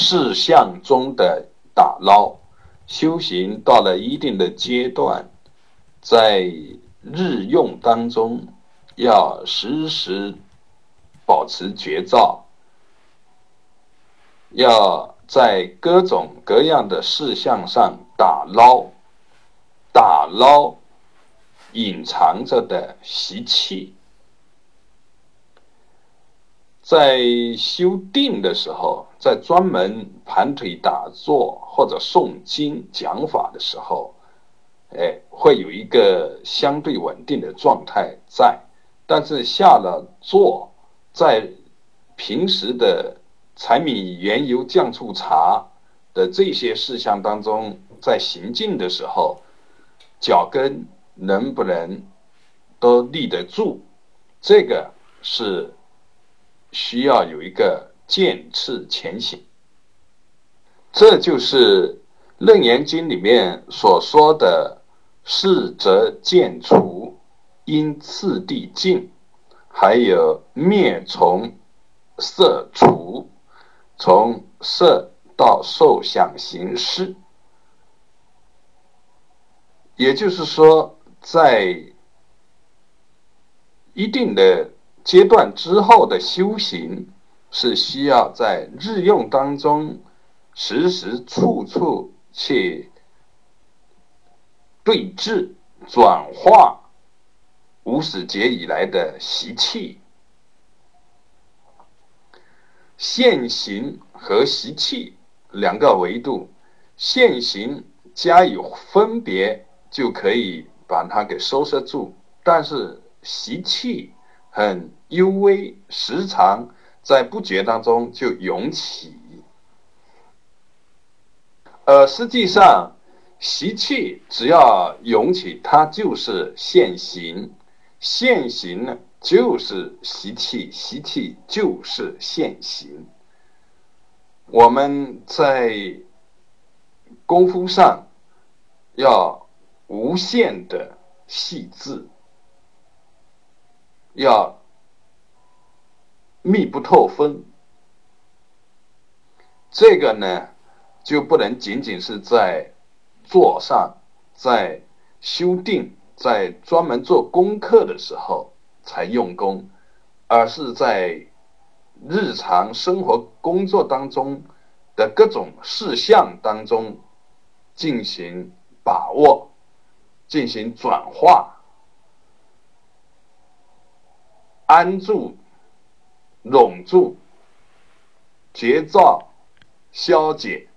事项中的打捞。修行到了一定的阶段，在日用当中要时时保持觉照，要在各种各样的事项上打捞，打捞隐藏着的习气。在修定的时候，在专门盘腿打坐或者诵经讲法的时候，哎，会有一个相对稳定的状态在。但是下了座，在平时的柴米盐油酱醋茶的这些事项当中，在行进的时候，脚跟能不能都立得住？这个是。需要有一个渐次前行，这就是《楞严经》里面所说的“事则渐除，因次第进”，还有“灭从色除”，从色到受想行识。也就是说，在一定的。阶段之后的修行是需要在日用当中时时处处去对治转化无始劫以来的习气、现行和习气两个维度，现行加以分别就可以把它给收拾住，但是习气。很幽微，时常在不觉当中就涌起。而实际上，习气只要涌起，它就是现行；现行呢，就是习气；习气就是现行。我们在功夫上要无限的细致。要密不透风，这个呢就不能仅仅是在坐上，在修订，在专门做功课的时候才用功，而是在日常生活工作当中的各种事项当中进行把握，进行转化。安住、拢住、绝照、消解，